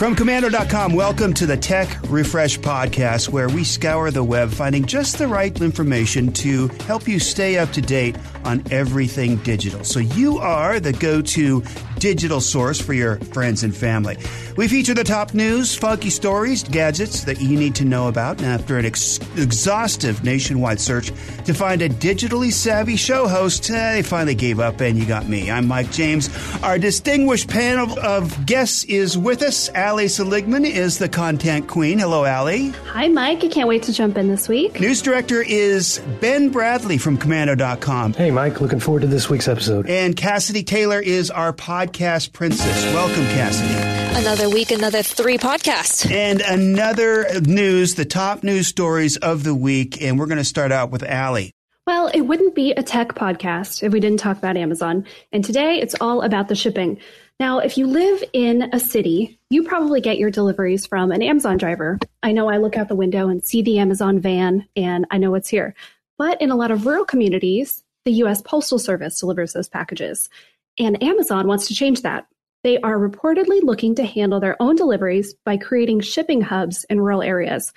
From Komando.com, welcome to the Tech Refresh Podcast, where we scour the web finding just the right information to help you stay up to date on everything digital. So you are the go to digital source for your friends and family. We feature the top news, funky stories, gadgets that you need to know about. And after an ex- exhaustive nationwide search to find a digitally savvy show host, eh, they finally gave up and you got me. I'm Mike James. Our distinguished panel of guests is with us. Allie Seligman is the content queen. Hello, Allie. Hi, Mike. I can't wait to jump in this week. News director is Ben Bradley from Komando.com. Hey, Mike. Looking forward to this week's episode. And Cassidy Taylor is our podcast princess. Welcome, Cassidy. Another week, another three podcasts. And another news, the top news stories of the week. And we're going to start out with Allie. Well, it wouldn't be a tech podcast if we didn't talk about Amazon. And today it's all about the shipping. Now, if you live in a city, you probably get your deliveries from an Amazon driver. I know I look out the window and see the Amazon van and I know it's here. But in a lot of rural communities, the US Postal Service delivers those packages. And Amazon wants to change that. They are reportedly looking to handle their own deliveries by creating shipping hubs in rural areas.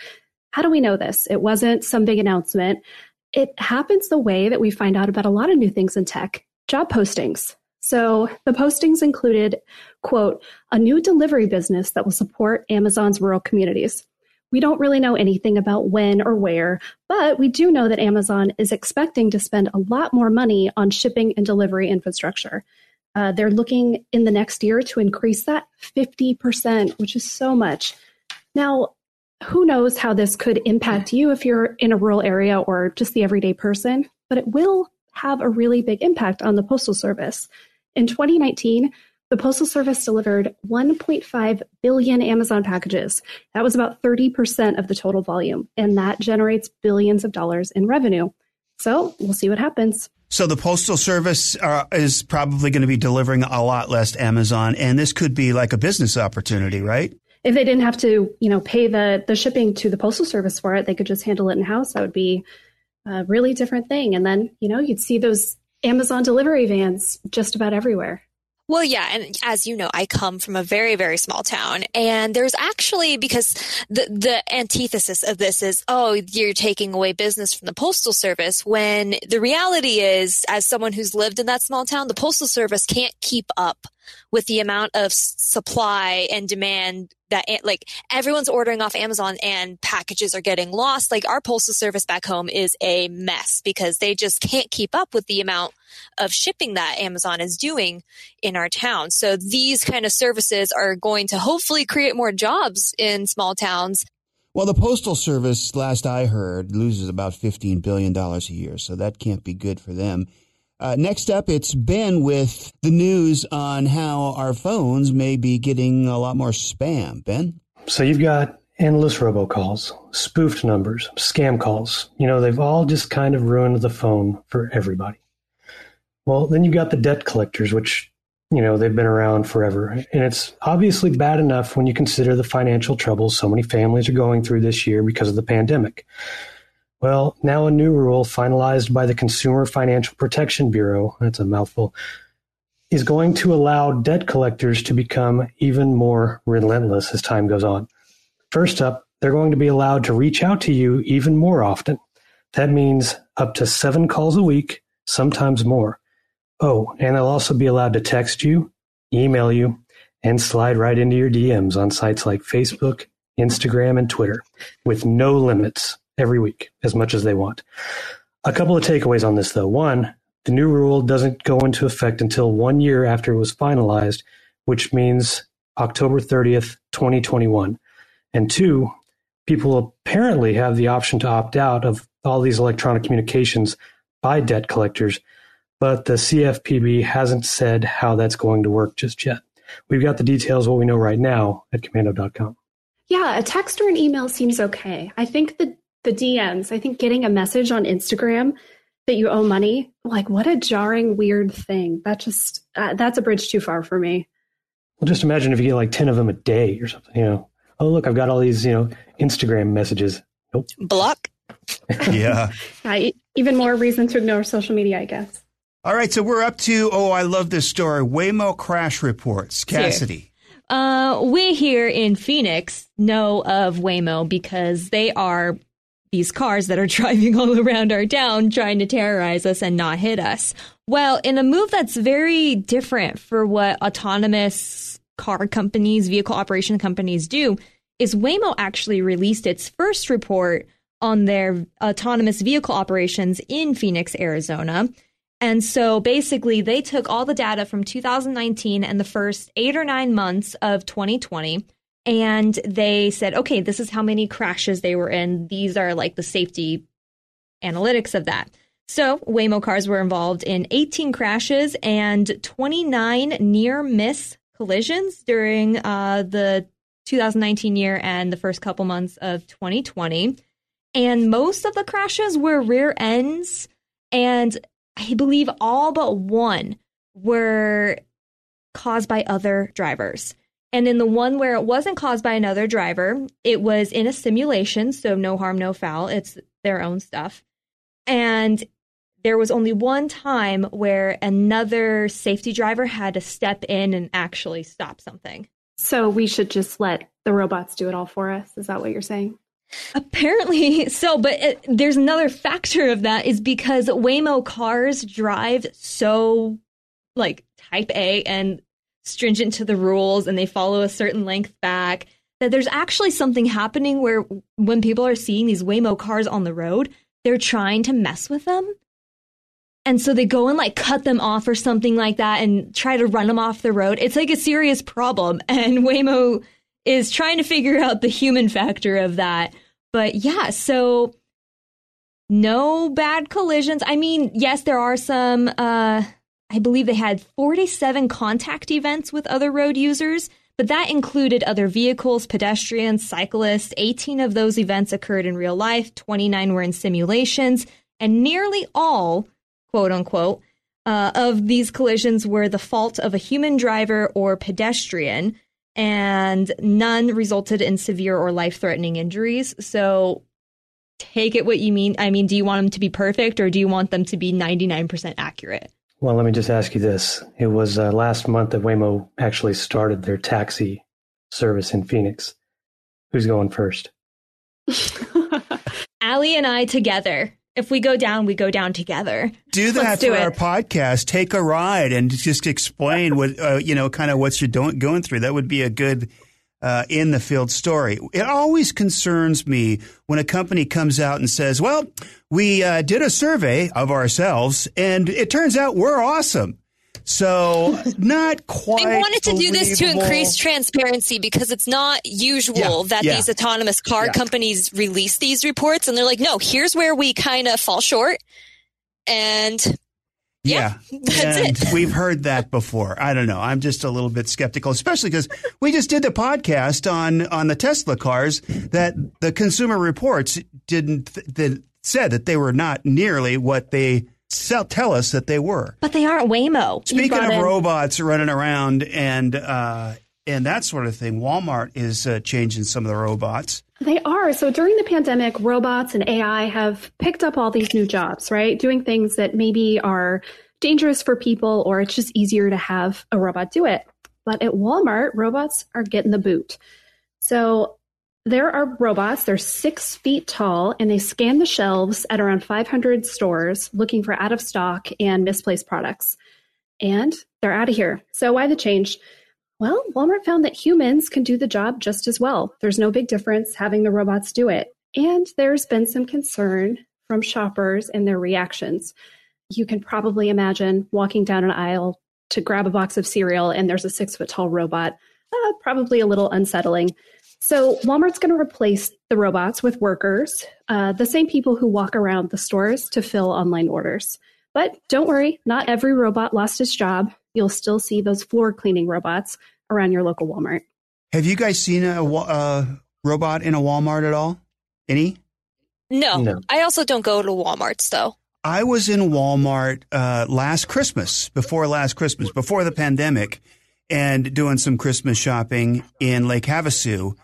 How do we know this? It wasn't some big announcement. It happens the way that we find out about a lot of new things in tech job postings. So the postings included, quote, a new delivery business that will support Amazon's rural communities. We don't really know anything about when or where, but we do know that Amazon is expecting to spend a lot more money on shipping and delivery infrastructure. Uh, they're looking in the next year to increase that 50%, which is so much. Now, who knows how this could impact you if you're in a rural area or just the everyday person, but it will have a really big impact on the Postal Service. In 2019, the Postal Service delivered 1.5 billion Amazon packages. That was about 30% of the total volume, and that generates billions of dollars in revenue. So we'll see what happens. So the Postal Service uh, is probably going to be delivering a lot less Amazon, and this could be like a business opportunity, right? If they didn't have to, you know, pay the the shipping to the Postal Service for it, they could just handle it in house. That would be a really different thing. And then, you know, you'd see those Amazon delivery vans just about everywhere. Well, yeah. And as you know, I come from a very, very small town. And there's actually, because the, the antithesis of this is, oh, you're taking away business from the postal service. When the reality is, as someone who's lived in that small town, the postal service can't keep up with the amount of supply and demand that like everyone's ordering off Amazon and packages are getting lost. Like our postal service back home is a mess because they just can't keep up with the amount of shipping that Amazon is doing in our town. So these kind of services are going to hopefully create more jobs in small towns. Well, the Postal Service, last I heard, loses about $15 billion a year, so that can't be good for them. Uh, next up, it's Ben with the news on how our phones may be getting a lot more spam. Ben? So you've got endless robocalls, spoofed numbers, scam calls. You know, they've all just kind of ruined the phone for everybody. Well, then you've got the debt collectors, which, you know, they've been around forever. And it's obviously bad enough when you consider the financial troubles so many families are going through this year because of the pandemic. Well, now a new rule finalized by the Consumer Financial Protection Bureau, that's a mouthful, is going to allow debt collectors to become even more relentless as time goes on. First up, they're going to be allowed to reach out to you even more often. That means up to seven calls a week, sometimes more. Oh, and they'll also be allowed to text you, email you, and slide right into your DMs on sites like Facebook, Instagram, and Twitter with no limits every week as much as they want. A couple of takeaways on this, though. One, the new rule doesn't go into effect until one year after it was finalized, which means October 30th, 2021. And two, people apparently have the option to opt out of all these electronic communications by debt collectors, but the CFPB hasn't said how that's going to work just yet. We've got the details, what we know right now, at komando.com. Yeah, a text or an email seems okay. I think the the DMs. I think getting a message on Instagram that you owe money, like what a jarring, weird thing. That just, uh, that's a bridge too far for me. Well, just imagine if you get like 10 of them a day or something, you know. Oh, look, I've got all these, you know, Instagram messages. Nope. Block. yeah. uh, even more reason to ignore social media, I guess. All right, so we're up to, oh, I love this story Waymo crash reports. Cassidy. Uh, we here in Phoenix know of Waymo because they are these cars that are driving all around our town trying to terrorize us and not hit us. Well, in a move that's very different for what autonomous car companies, vehicle operation companies do, is Waymo actually released its first report on their autonomous vehicle operations in Phoenix, Arizona. And so basically, they took all the data from 2019 and the first eight or nine months of 2020, and they said, okay, this is how many crashes they were in. These are like the safety analytics of that. So, Waymo cars were involved in 18 crashes and 29 near miss collisions during uh, the 2019 year and the first couple months of 2020. And most of the crashes were rear ends. And I believe all but one were caused by other drivers. And in the one where it wasn't caused by another driver, it was in a simulation, so no harm, no foul. It's their own stuff. And there was only one time where another safety driver had to step in and actually stop something. So we should just let the robots do it all for us. Is that what you're saying? Apparently so, but it, there's another factor of that is because Waymo cars drive so like type A and stringent to the rules and they follow a certain length back that there's actually something happening where when people are seeing these Waymo cars on the road, they're trying to mess with them. And so they go and like cut them off or something like that and try to run them off the road. It's like a serious problem. And Waymo is trying to figure out the human factor of that. But yeah, so no bad collisions. I mean, yes, there are some, uh, I believe they had 47 contact events with other road users, but that included other vehicles, pedestrians, cyclists. 18 of those events occurred in real life, 29 were in simulations, and nearly all, quote unquote, uh, of these collisions were the fault of a human driver or pedestrian and none resulted in severe or life threatening injuries. So take it what you mean. I mean, do you want them to be perfect or do you want them to be 99% accurate? Well, let me just ask you this. It was uh, last month that Waymo actually started their taxi service in Phoenix. Who's going first? Allie and I together if we go down, we go down together. Do that do for it. our podcast. Take a ride and just explain what uh, you know, kind of what you're doing, going through. That would be a good uh, in the field story. It always concerns me when a company comes out and says, "Well, we uh, did a survey of ourselves, and it turns out we're awesome." So not quite. They wanted to do this to increase transparency because it's not usual yeah, that yeah. these autonomous car yeah. companies release these reports, and they're like, "No, here's where we kind of fall short," and yeah, that's and it. we've heard that before. I don't know. I'm just a little bit skeptical, especially because we just did the podcast on on the Tesla cars that the Consumer Reports didn't that said that they were not nearly what they sell, tell us that they were. But they aren't Waymo. Speaking of in- robots running around and uh, and that sort of thing, Walmart is uh, changing some of the robots. They are. So during the pandemic, robots and AI have picked up all these new jobs, right? Doing things that maybe are dangerous for people or it's just easier to have a robot do it. But at Walmart, robots are getting the boot. So there are robots, they're six feet tall, and they scan the shelves at around 500 stores looking for out of stock and misplaced products. And they're out of here. So, why the change? Well, Walmart found that humans can do the job just as well. There's no big difference having the robots do it. And there's been some concern from shoppers and their reactions. You can probably imagine walking down an aisle to grab a box of cereal and there's a six foot tall robot. Uh, probably a little unsettling. So Walmart's going to replace the robots with workers, uh, the same people who walk around the stores to fill online orders. But don't worry, not every robot lost its job. You'll still see those floor cleaning robots around your local Walmart. Have you guys seen a, a robot in a Walmart at all? Any? No. no. I also don't go to Walmarts though. I was in Walmart uh, last Christmas, before last Christmas, before the pandemic, and doing some Christmas shopping in Lake Havasu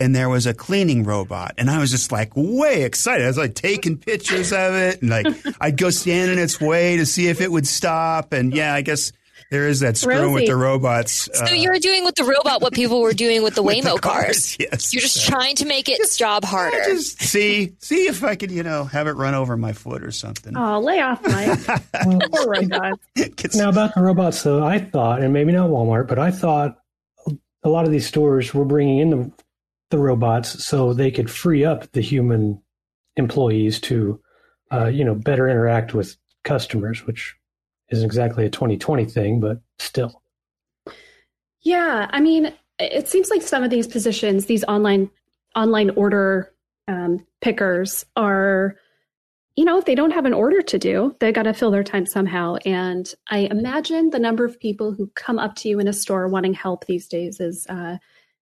and there was a cleaning robot and I was just like way excited. I was like taking pictures of it and like I'd go stand in its way to see if it would stop. And yeah, I guess there is that screwing with the robots. So uh, you're doing with the robot what people were doing with the with the Waymo cars. Yes. You're just So- trying to make its job harder. I just see see if I could, you know, have it run over my foot or something. Oh, lay off, Mike. Poor robots. Now about the robots, though, I thought, and maybe not Walmart, but I thought a lot of these stores were bringing in the the robots so they could free up the human employees to, uh, you know, better interact with customers, which isn't exactly a 2020 thing, but still. Yeah, I mean, it seems like some of these positions, these online online order um, pickers, are, you know, if they don't have an order to do, they got to fill their time somehow. And I imagine the number of people who come up to you in a store wanting help these days is uh,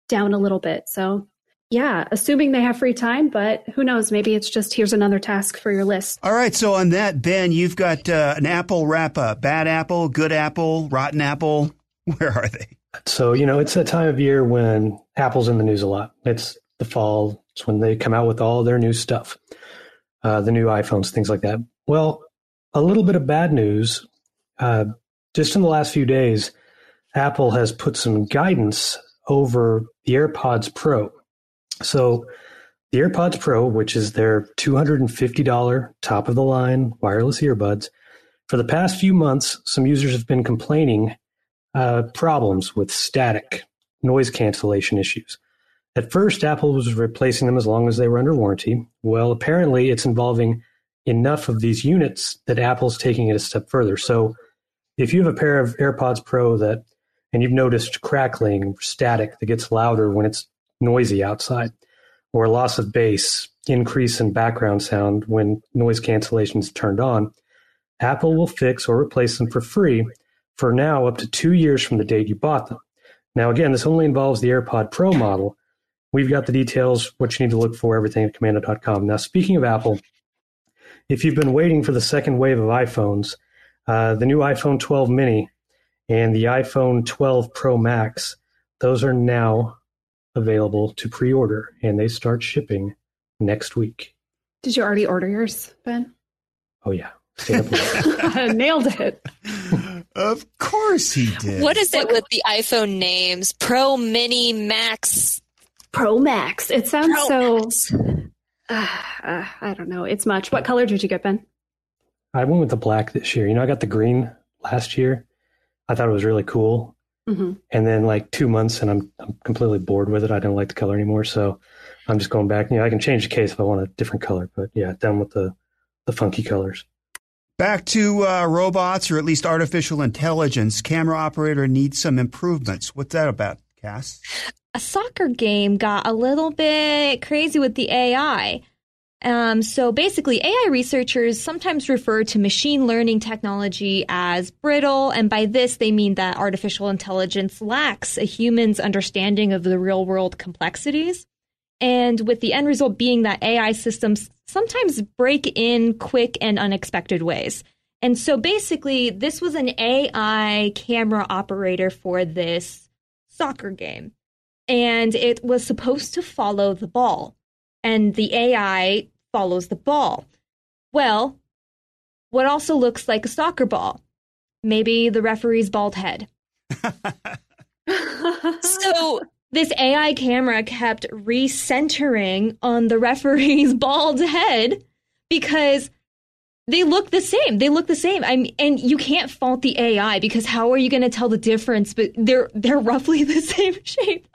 down a little bit. So, yeah, assuming they have free time, but who knows? Maybe it's just here's another task for your list. All right, so on that, Ben, you've got uh, an apple wrap up. Bad apple, good apple, rotten apple. Where are they? So, you know, it's that time of year when Apple's in the news a lot. It's the fall. It's when they come out with all their new stuff, uh, the new iPhones, things like that. Well, a little bit of bad news. Uh, just in the last few days, Apple has put some guidance over the AirPods Pro. So, the AirPods Pro, which is their $250 top of the line wireless earbuds, for the past few months, some users have been complaining uh, problems with static noise cancellation issues. At first, Apple was replacing them as long as they were under warranty. Well, apparently, it's involving enough of these units that Apple's taking it a step further. So, if you have a pair of AirPods Pro that, and you've noticed crackling, static that gets louder when it's noisy outside, or loss of bass, increase in background sound when noise cancellation is turned on, Apple will fix or replace them for free for now up to two years from the date you bought them. Now, again, this only involves the AirPod Pro model. We've got the details, what you need to look for, everything at komando.com. Now, speaking of Apple, if you've been waiting for the second wave of iPhones, uh, the new iPhone 12 mini and the iPhone 12 Pro Max, those are now available to pre order and they start shipping next week. Did you already order yours, Ben? Oh, yeah. Stay up late. Nailed it. Of course he did. What is it with the iPhone names? Pro, Mini, Max, Pro Max. It sounds Pro so. Max. Uh, uh, I don't know. It's much. What color did you get, Ben? I went with the black this year. You know, I got the green last year. I thought it was really cool. Hmm and then like two months and I'm I'm completely bored with it. I don't like the color anymore, so I'm just going back. You know, I can change the case if I want a different color, but yeah, done with the the funky colors. Back to uh, robots, or at least artificial intelligence. Camera operator needs some improvements. What's that about, Cass? a soccer game got a little bit crazy with the AI. Um, so basically, AI researchers sometimes refer to machine learning technology as brittle, and by this they mean that artificial intelligence lacks a human's understanding of the real world complexities. And with the end result being that AI systems sometimes break in quick and unexpected ways. And so basically, this was an AI camera operator for this soccer game and it was supposed to follow the ball. And the AI follows the ball. Well, what also looks like a soccer ball? Maybe the referee's bald head. So This AI camera kept recentering on the referee's bald head because they look the same. They look the same. I mean, and you can't fault the AI because how are you going to tell the difference? But they're they're roughly the same shape.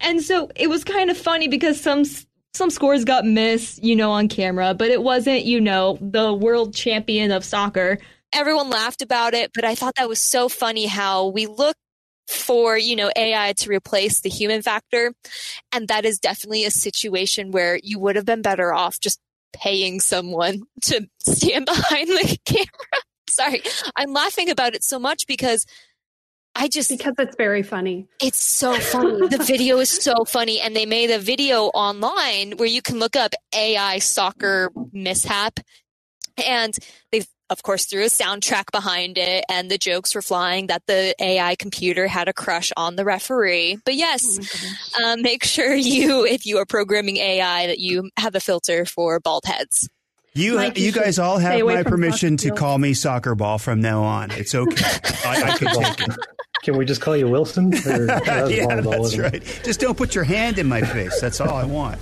And so it was kind of funny because some some scores got missed, you know, on camera, but it wasn't, you know, the world champion of soccer. everyone laughed about it, but I thought that was so funny how we look for, you know, AI to replace the human factor. And that is definitely a situation where you would have been better off just paying someone to stand behind the camera. Sorry. I'm laughing about it so much because I just because it's very funny. it's so funny. the video is so funny. And they made a video online where you can look up AI soccer mishap. And they, of course, threw a soundtrack behind it. And the jokes were flying that the AI computer had a crush on the referee. But Oh yes, my goodness. um, make sure you, if you are programming AI, that you have a filter for bald heads. You Mike, you you guys all have my permission to call me soccer ball from now on. It's okay. I, I can take it. Can we just call you Wilson? Or, that yeah, volleyball, that's it? right. Just don't put your hand in my face. That's all I want.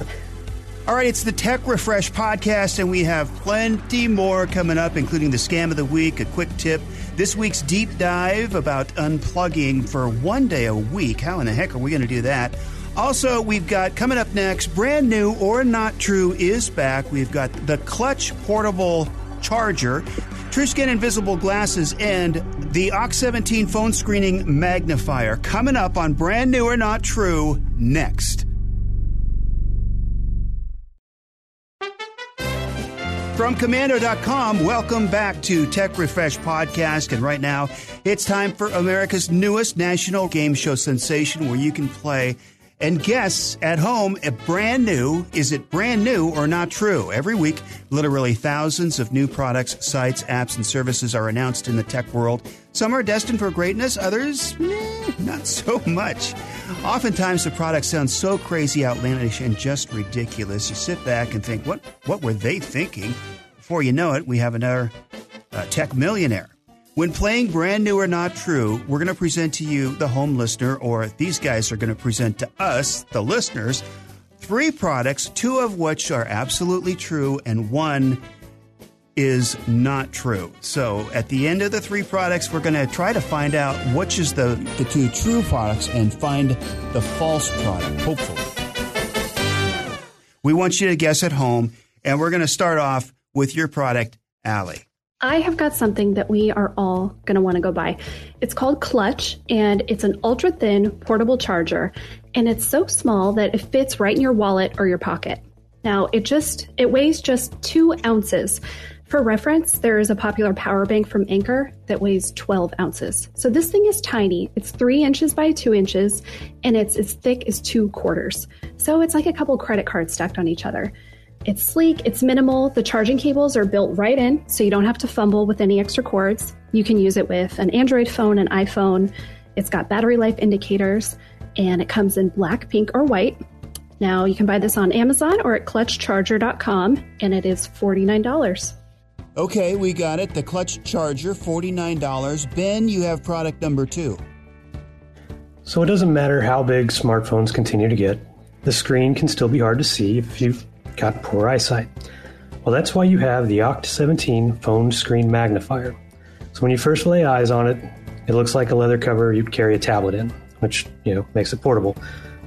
All right, it's the Tech Refresh podcast, and we have plenty more coming up, including the scam of the week, a quick tip, this week's deep dive about unplugging for one day a week. How in the heck are we going to do that? Also, we've got coming up next, brand new or not true is back. We've got the Clutch portable charger, TrueScan invisible glasses, and the Ox 17 phone screening magnifier coming up on brand new or not true next. From komando.com, welcome back to Tech Refresh Podcast. And right now, it's time for America's newest national game show sensation where you can play and guess at home a brand new is it brand new or not true? Every week, literally thousands of new products, sites, apps, and services are announced in the tech world. Some are destined for greatness, others, not so much. Oftentimes, the products sound so crazy, outlandish, and just ridiculous. You sit back and think, what, what were they thinking? Before you know it, we have another uh, tech millionaire. When playing brand new or not true, we're going to present to you, the home listener, or these guys are going to present to us, the listeners, three products, two of which are absolutely true, and one is not true. So at the end of the three products, we're going to try to find out which is the, the two true products and find the false product, hopefully. We want you to guess at home, and we're going to start off with your product, Allie. I have got something that we are all going to want to go buy. It's called Clutch, and it's an ultra thin portable charger, and it's so small that it fits right in your wallet or your pocket. Now, it just it weighs just two ounces. For reference, there is a popular power bank from Anker that weighs 12 ounces. So this thing is tiny. It's three inches by two inches, and it's as thick as two quarters. So it's like a couple credit cards stacked on each other. It's sleek, it's minimal. The charging cables are built right in, so you don't have to fumble with any extra cords. You can use it with an Android phone, an iPhone. It's got battery life indicators, and it comes in black, pink, or white. Now, you can buy this on Amazon or at clutchcharger.com, and it is $49. Okay, we got it. The clutch charger, $49. Ben, you have product number two. So it doesn't matter how big smartphones continue to get, the screen can still be hard to see if you've got poor eyesight. Well, that's why you have the Oct 17 phone screen magnifier. So when you first lay eyes on it, it looks like a leather cover you'd carry a tablet in, which, you know, makes it portable.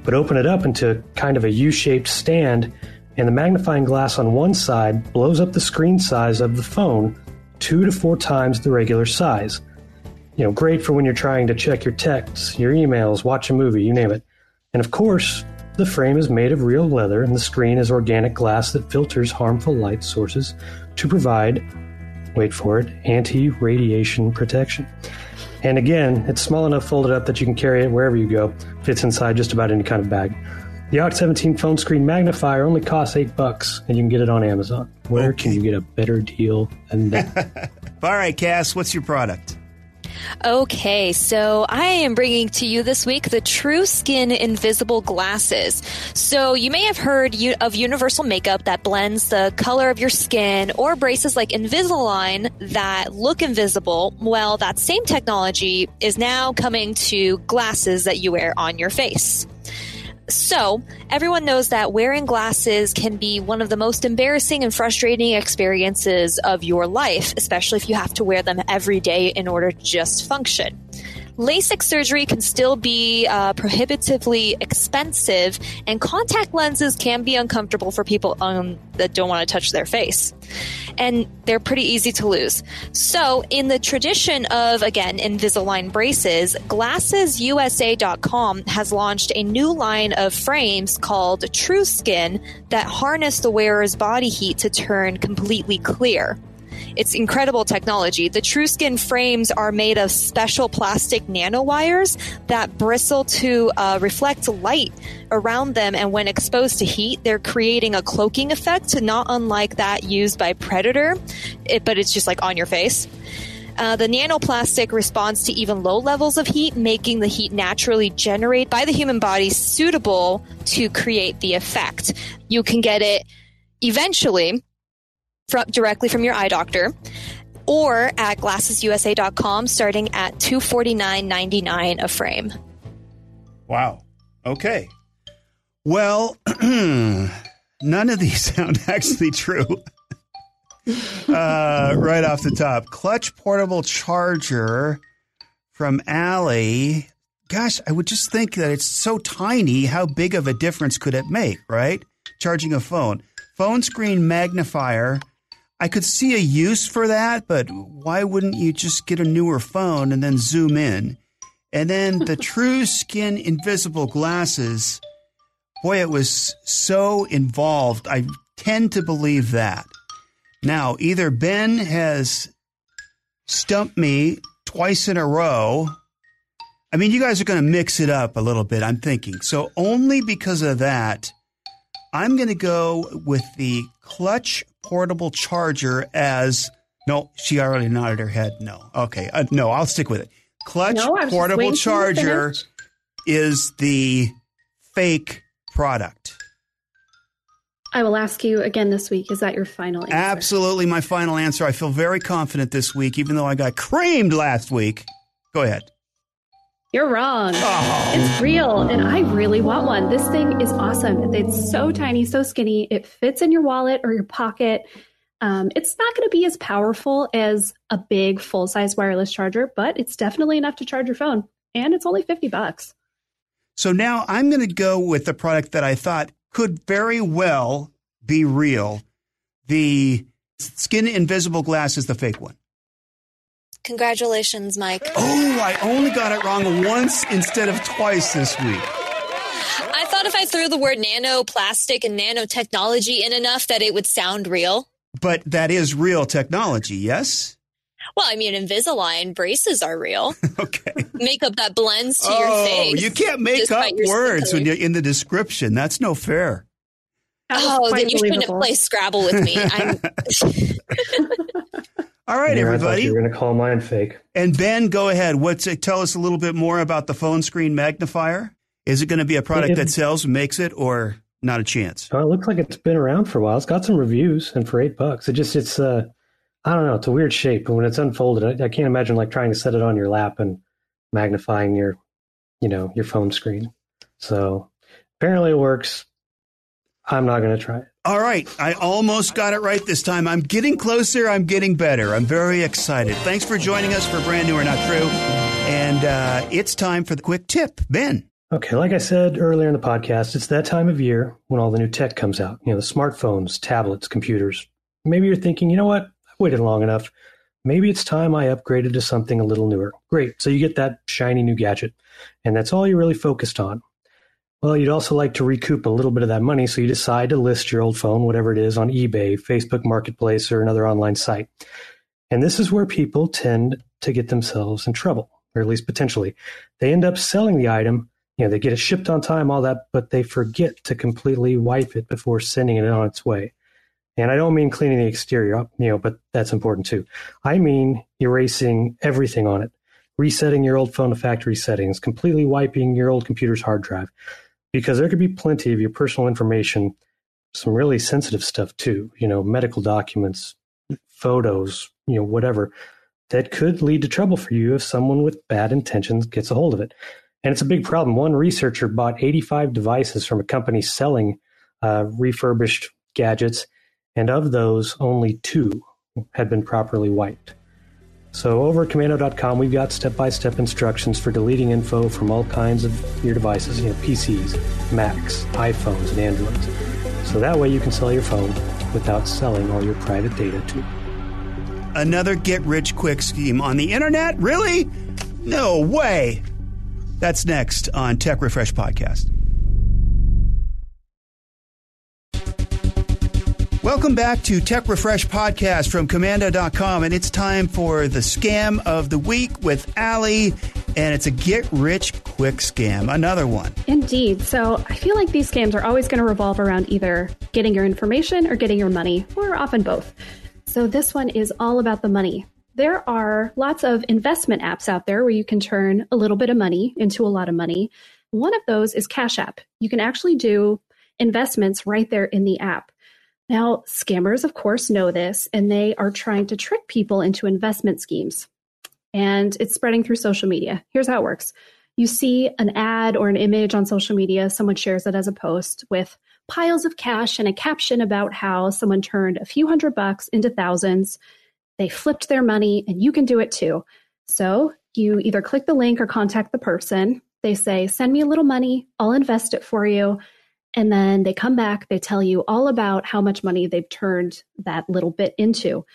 But open it up into kind of a U-shaped stand, and the magnifying glass on one side blows up the screen size of the phone two to four times the regular size you know, great for when you're trying to check your texts, your emails, watch a movie, you name it. And of course, the frame is made of real leather and the screen is organic glass that filters harmful light sources to provide, wait for it, anti radiation protection. And again, it's small enough folded up that you can carry it wherever you go, fits inside just about any kind of bag. The Oct 17 phone screen magnifier only costs 8 bucks and you can get it on Amazon. Where can you get a better deal than that? All right, Cass, what's your product? Okay, so I am bringing to you this week the True Skin Invisible Glasses. So you may have heard of universal makeup that blends the color of your skin or braces like Invisalign that look invisible. Well, that same technology is now coming to glasses that you wear on your face. So, everyone knows that wearing glasses can be one of the most embarrassing and frustrating experiences of your life, especially if you have to wear them every day in order to just function. LASIK surgery can still be uh, prohibitively expensive, and contact lenses can be uncomfortable for people um, that don't want to touch their face. And they're pretty easy to lose. So, in the tradition of, again, Invisalign braces, GlassesUSA.com has launched a new line of frames called True Skin that harness the wearer's body heat to turn completely clear. It's incredible technology. The True Skin frames are made of special plastic nanowires that bristle to uh, reflect light around them, and when exposed to heat, they're creating a cloaking effect, not unlike that used by Predator, it, but it's just like on your face. Uh, the nanoplastic responds to even low levels of heat, making the heat naturally generated by the human body suitable to create the effect. You can get it eventually from, directly from your eye doctor or at glassesusa.com starting at $249.99 a frame. Wow. Okay. Well, none of these sound actually true. uh, right off the top, clutch portable charger from Allie. Gosh, I would just think that it's so tiny. How big of a difference could it make, right? Charging a phone. Phone screen magnifier. I could see a use for that, but why wouldn't you just get a newer phone and then zoom in? And then the TrueSkin invisible glasses. Boy, it was so involved. I tend to believe that. Now, either Ben has stumped me twice in a row. I mean, you guys are going to mix it up a little bit, I'm thinking. So, only because of that, I'm going to go with the clutch portable charger as. No, she already nodded her head. No. Okay. Uh, no, I'll stick with it. Clutch No, I was just portable waiting for you to charger is the fake product. I will ask you again this week. Is that your final answer? Absolutely my final answer. I feel very confident this week, even though I got creamed last week. Go ahead. You're wrong. Oh. It's real, and I really want one. This thing is awesome. It's so tiny, so skinny. It fits in your wallet or your pocket. Um, it's not going to be as powerful as a big full size wireless charger, but it's definitely enough to charge your phone. And it's only 50 bucks. So now I'm going to go with the product that I thought could very well be real. The skin invisible glass is the fake one. Congratulations, Mike. Oh, I only got it wrong once instead of twice this week. I thought if I threw the word nanoplastic and nanotechnology in enough that it would sound real. But that is real technology, yes? Well, I mean, Invisalign braces are real. Okay. Makeup that blends to oh, your face. you can't make up by your skin words when you're in the description. That's no fair. That Oh, quite then you shouldn't believable. play Scrabble with me. All right, Yeah, everybody. you were going to call mine fake. And Ben, go ahead. What's it? Tell us a little bit more about the phone screen magnifier. Is it going to be a product that sells makes it, or not a chance? Oh, it looks like it's been around for a while. It's got some reviews, and for eight bucks, it just it's uh, I don't know, it's a weird shape. But when it's unfolded, I, I can't imagine like trying to set it on your lap and magnifying your, you know, your phone screen. So apparently it works. I'm not going to try it. All right, I almost got it right this time. I'm getting closer. I'm getting better. I'm very excited. Thanks for joining us for Brand New or Not True. And uh, it's time for the quick tip. Ben. Okay, like I said earlier in the podcast, it's that time of year when all the new tech comes out. You know, the smartphones, tablets, computers. Maybe you're thinking, you know what? I've waited long enough. Maybe it's time I upgraded to something a little newer. Great. So you get that shiny new gadget, and that's all you're really focused on. Well, you'd also like to recoup a little bit of that money, so you decide to list your old phone, whatever it is, on eBay, Facebook Marketplace, or another online site. And this is where people tend to get themselves in trouble, or at least potentially. They end up selling the item you know, they get it shipped on time, all that, but they forget to completely wipe it before sending it on its way. And I don't mean cleaning the exterior up, you know, but that's important too. I mean erasing everything on it, resetting your old phone to factory settings, completely wiping your old computer's hard drive, because there could be plenty of your personal information, some really sensitive stuff too, you know, medical documents, photos, you know, whatever, that could lead to trouble for you if someone with bad intentions gets a hold of it. And it's a big problem. One researcher bought 85 devices from a company selling uh, refurbished gadgets, and of those, only two had been properly wiped. So over at komando.com, we've got step-by-step instructions for deleting info from all kinds of your devices, you know, PCs, Macs, iPhones, and Androids. So that way you can sell your phone without selling all your private data too. Another get rich quick scheme on the internet? Really? No way. That's next on Tech Refresh Podcast. Welcome back to Tech Refresh Podcast from Komando.com, and it's time for the scam of the week with Allie, and it's a get rich quick scam. Another one. Indeed. So I feel like these scams are always going to revolve around either getting your information or getting your money, or often both. So this one is all about the money. There are lots of investment apps out there where you can turn a little bit of money into a lot of money. One of those is Cash App. You can actually do investments right there in the app. Now, scammers, of course, know this, and they are trying to trick people into investment schemes. And it's spreading through social media. Here's how it works you see an ad or an image on social media, someone shares it as a post with piles of cash and a caption about how someone turned a few hundred bucks into thousands. They flipped their money, and you can do it too. So you either click the link or contact the person. They say, Send me a little money, I'll invest it for you. And then they come back, they tell you all about how much money they've turned that little bit into.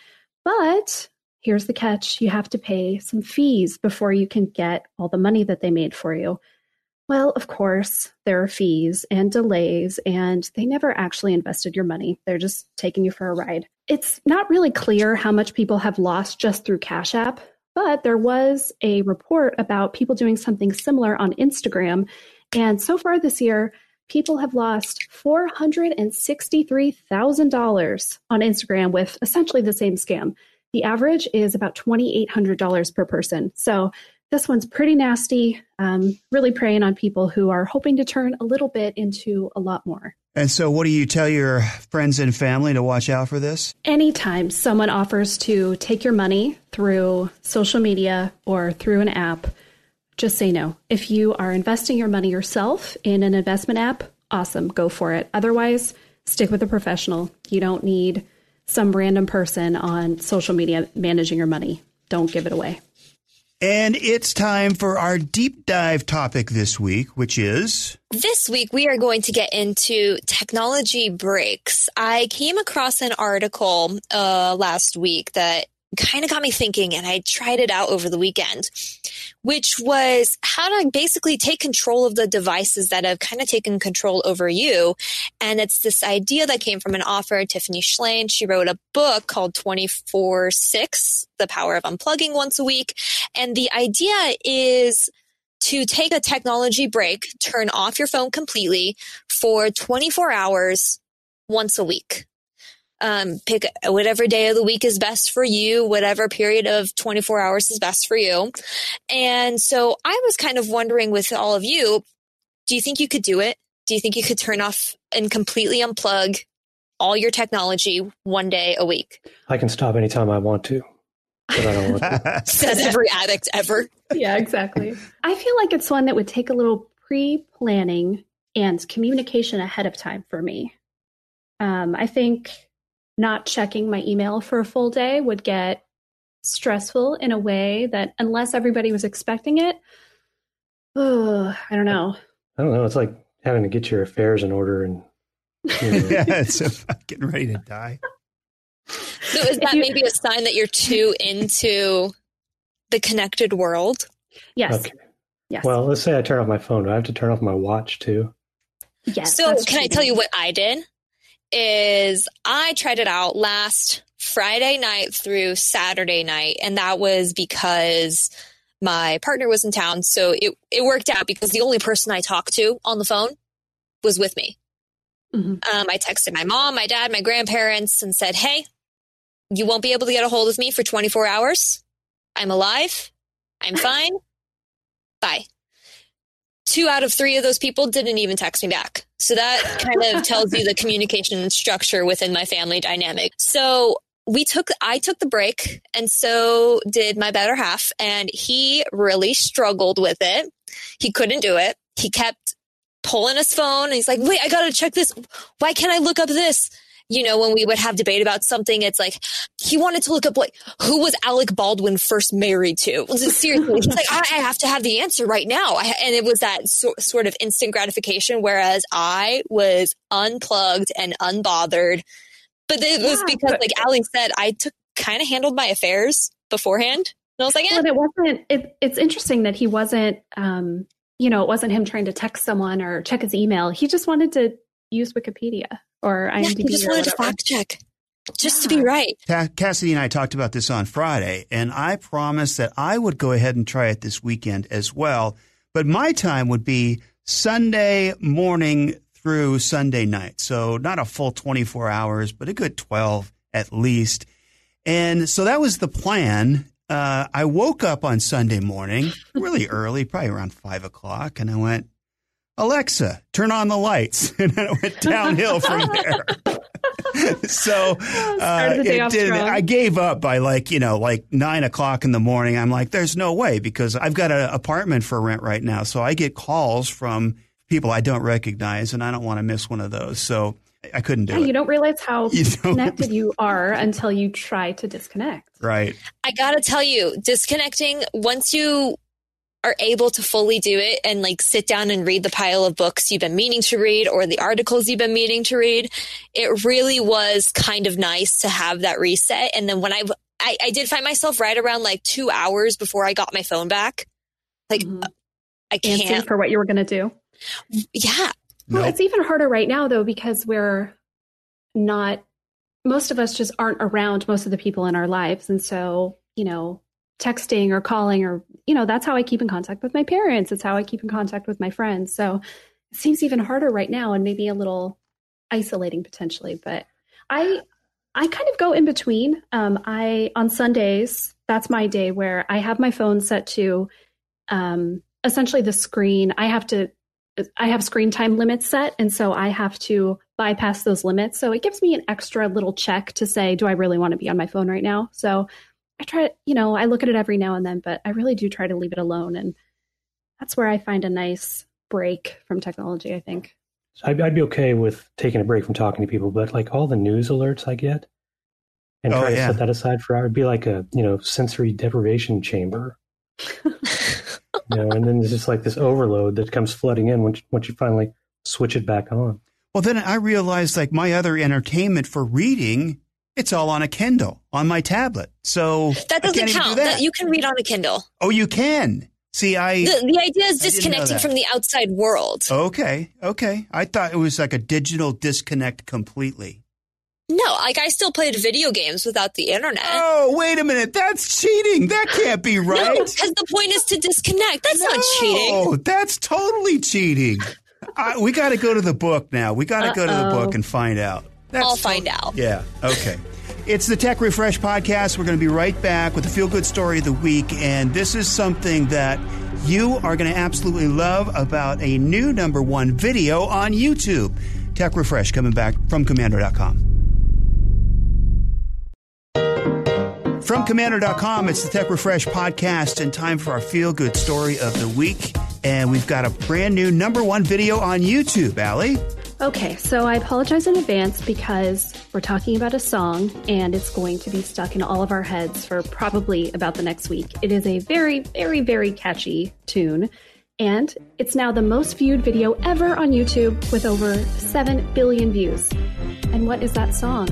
But here's the catch you have to pay some fees before you can get all the money that they made for you. Well, of course, there are fees and delays, and they never actually invested your money. They're just taking you for a ride. It's not really clear how much people have lost just through Cash App, but there was a report about people doing something similar on Instagram. And so far this year, people have lost $463,000 on Instagram with essentially the same scam. The average is about $2,800 per person. So this one's pretty nasty, um, really preying on people who are hoping to turn a little bit into a lot more. And so, what do you tell your friends and family to watch out for this? Anytime someone offers to take your money through social media or through an app, just say no. If you are investing your money yourself in an investment app, awesome, go for it. Otherwise, stick with a professional. You don't need some random person on social media managing your money. Don't give it away. And it's time for our deep dive topic this week, which is. This week, we are going to get into technology breaks. I came across an article uh, last week that kind of got me thinking, and I tried it out over the weekend, which was how to basically take control of the devices that have kind of taken control over you. And it's this idea that came from an author, Tiffany Shlain. She wrote a book called 24 6, The Power of Unplugging Once a Week. And the idea is to take a technology break, turn off your phone completely for 24 hours once a week um, pick whatever day of the week is best for you, whatever period of 24 hours is best for you. And so I was kind of wondering with all of you, do you think you could do it? Do you think you could turn off and completely unplug all your technology one day a week? I can stop anytime I want to. But I don't want to. Says every addict ever. Yeah, exactly. I feel like it's one that would take a little pre planning and communication ahead of time for me. Um, I think not checking my email for a full day would get stressful in a way that unless everybody was expecting it, oh, I don't know. I don't know. It's like having to get your affairs in order and you know. yeah, it's getting ready to die. So is that you, maybe a sign that you're too into the connected world? Yes. Okay. Yes. Well, let's say I turn off my phone. Do I have to turn off my watch too? Yes. So can I tell you what I did? Is I tried it out last Friday night through Saturday night, and that was because my partner was in town. So it, it worked out because the only person I talked to on the phone was with me. Mm-hmm. Um, I texted my mom, my dad, my grandparents, and said, Hey, you won't be able to get a hold of me for 24 hours. I'm alive. I'm fine. Bye two out of three of those people didn't even text me back. So that kind of tells you the communication structure within my family dynamic. So we took, I took the break and so did my better half and he really struggled with it. He couldn't do it. He kept pulling his phone and he's like, wait, I gotta check this. Why can't I look up this? You know, when we would have debate about something, it's like he wanted to look up like who was Alec Baldwin first married to. Seriously, he's like, I, I, have to have the answer right now, I, and it was that so, sort of instant gratification. Whereas I was unplugged and unbothered, but it was yeah, because, but- like Allie said, I took kind of handled my affairs beforehand. And I was like, yeah. Well, it wasn't. It, it's interesting that he wasn't. Um, you know, it wasn't him trying to text someone or check his email. He just wanted to use Wikipedia or IMDb. Yeah, just wanted to fact check. Just yeah. to be right. Cassidy and I talked about this on Friday, and I promised that I would go ahead and try it this weekend as well. But my time would be Sunday morning through Sunday night. So not a full 24 hours, but a good 12 at least. And so that was the plan. Uh, I woke up on Sunday morning really early, probably around five o'clock, and I went, Alexa, turn on the lights. And then it went downhill from there. so uh, the it did- I gave up by like you know like nine o'clock in the morning. I'm like, there's no way because I've got an apartment for rent right now, so I get calls from people I don't recognize, and I don't want to miss one of those. So I couldn't do Yeah, it. you don't realize how You don't. connected you are until you try to disconnect. right? I gotta tell you, disconnecting once you are able to fully do it and like sit down and read the pile of books you've been meaning to read or the articles you've been meaning to read, it really was kind of nice to have that reset. And then when I, I, I did find myself right around like two hours before I got my phone back. Like, Mhm. I Dancing can't. for what you were going to do. Yeah. Well, Nope. it's even harder right now though because we're not. Most of us just aren't around most of the people in our lives, and so you know, texting or calling or you know, that's how I keep in contact with my parents. It's how I keep in contact with my friends. So it seems even harder right now, and maybe a little isolating potentially. But I, I kind of go in between. Um, I on Sundays, that's my day where I have my phone set to um, essentially the screen. I have to I have screen time limits set, and so I have to bypass those limits. So it gives me an extra little check to say, do I really want to be on my phone right now? So I try, you know, I look at it every now and then, but I really do try to leave it alone, and that's where I find a nice break from technology. I think. I'd, I'd be okay with taking a break from talking to people, but like all the news alerts I get, and Oh, try yeah. to set that aside for it'd be like a you know sensory deprivation chamber. you know, and then there's just like this overload that comes flooding in once once you finally switch it back on. Well, then I realized like my other entertainment for reading, it's all on a Kindle on my tablet. So That doesn't even do count. that. That you can read on a Kindle. oh, you can. See, I The, the idea is I didn't know disconnecting from the outside world. okay, okay. I thought it was like a digital disconnect completely. No, like I still played video games without the internet. Oh, wait a minute. That's cheating. That can't be right. No, because the point is to disconnect. That's not cheating. Oh, that's totally cheating. I, we got to go to the book now. We got to go to the book and find out. That's I'll find out. Yeah. Okay. It's the Tech Refresh podcast. We're going to be right back with the feel good story of the week. And this is something that you are going to absolutely love about a new number one video on YouTube. Tech Refresh coming back from Komando.com. From Komando.com, it's the Tech Refresh podcast and time for our feel good story of the week. And we've got a brand new number one video on YouTube, Allie. Okay, so I apologize in advance because we're talking about a song and it's going to be stuck in all of our heads for probably about the next week. It is a very, very, very catchy tune, and it's now the most viewed video ever on YouTube with over 7 billion views. And what is that song?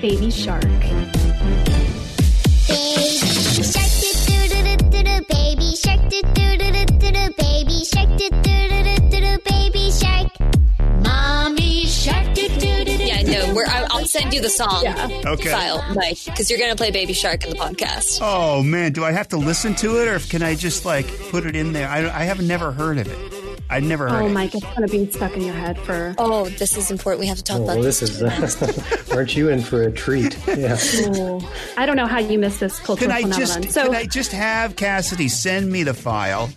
Baby Shark. Baby shark doo doo doo doo doo baby shark doo doo doo doo doo baby shark doo doo doo doo doo baby shark send you the song Yeah. Okay. file, Mike, because you're going to play Baby Shark in the podcast. Oh man, do I have to listen to it or can I just like put it in there? I, I have never heard of it. I've never heard Oh, it. Mike, it's going to be stuck in your head for. Oh, this is important. We have to talk Oh, about well, this. this is aren't you in for a treat? Yeah. Oh, I don't know how you missed this cultural Can I phenomenon. just so, can I just have Cassidy send me the file?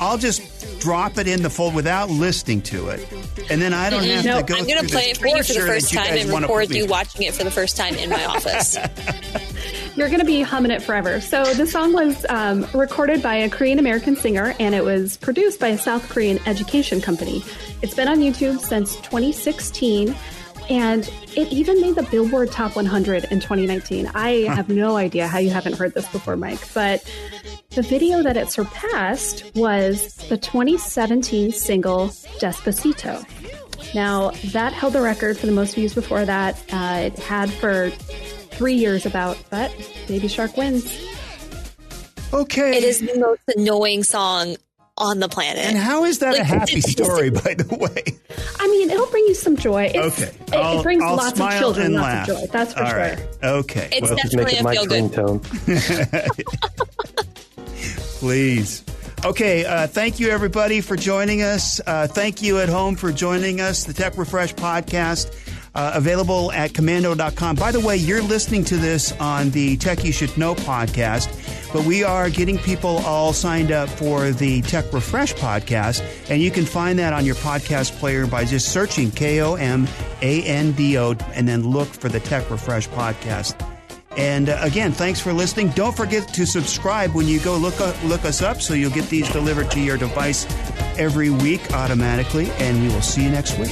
I'll just drop it in the folder without listening to it, and then I don't have No, to go. I'm going through to play this it for you for the first time and record you watching it for the first time in my office. You're going to be humming it forever. So the song was um, recorded by a Korean American singer and it was produced by a South Korean education company. It's been on YouTube since 2016 and it even made the Billboard Top 100 in 2019. I have no idea how you haven't heard this before, Mike, but the video that it surpassed was the 2017 single Despacito. Now, that held the record for the most views before that. Uh, it had for three years about, but Baby Shark wins. Okay. it is the most annoying song on the planet. And how is that a happy it's- story, by the way? I mean, it'll bring you some joy. It's, Okay. It, I'll- it brings I'll lots of children and lots laugh. of joy. That's for All sure. right. Okay. It's Well, Just make definitely it a my feel good. ringtone. please. Okay, uh, thank you everybody for joining us. Uh, thank you at home for joining us, the Tech Refresh podcast. Uh, available at komando.com. By the way, you're listening to this on the Tech You Should Know podcast, but we are getting people all signed up for the Tech Refresh podcast, and you can find that on your podcast player by just searching K O M A N D O and then look for the Tech Refresh podcast. And uh, again, thanks for listening. Don't forget to subscribe when you go look up, look us up, so you'll get these delivered to your device every week automatically. And we will see you next week.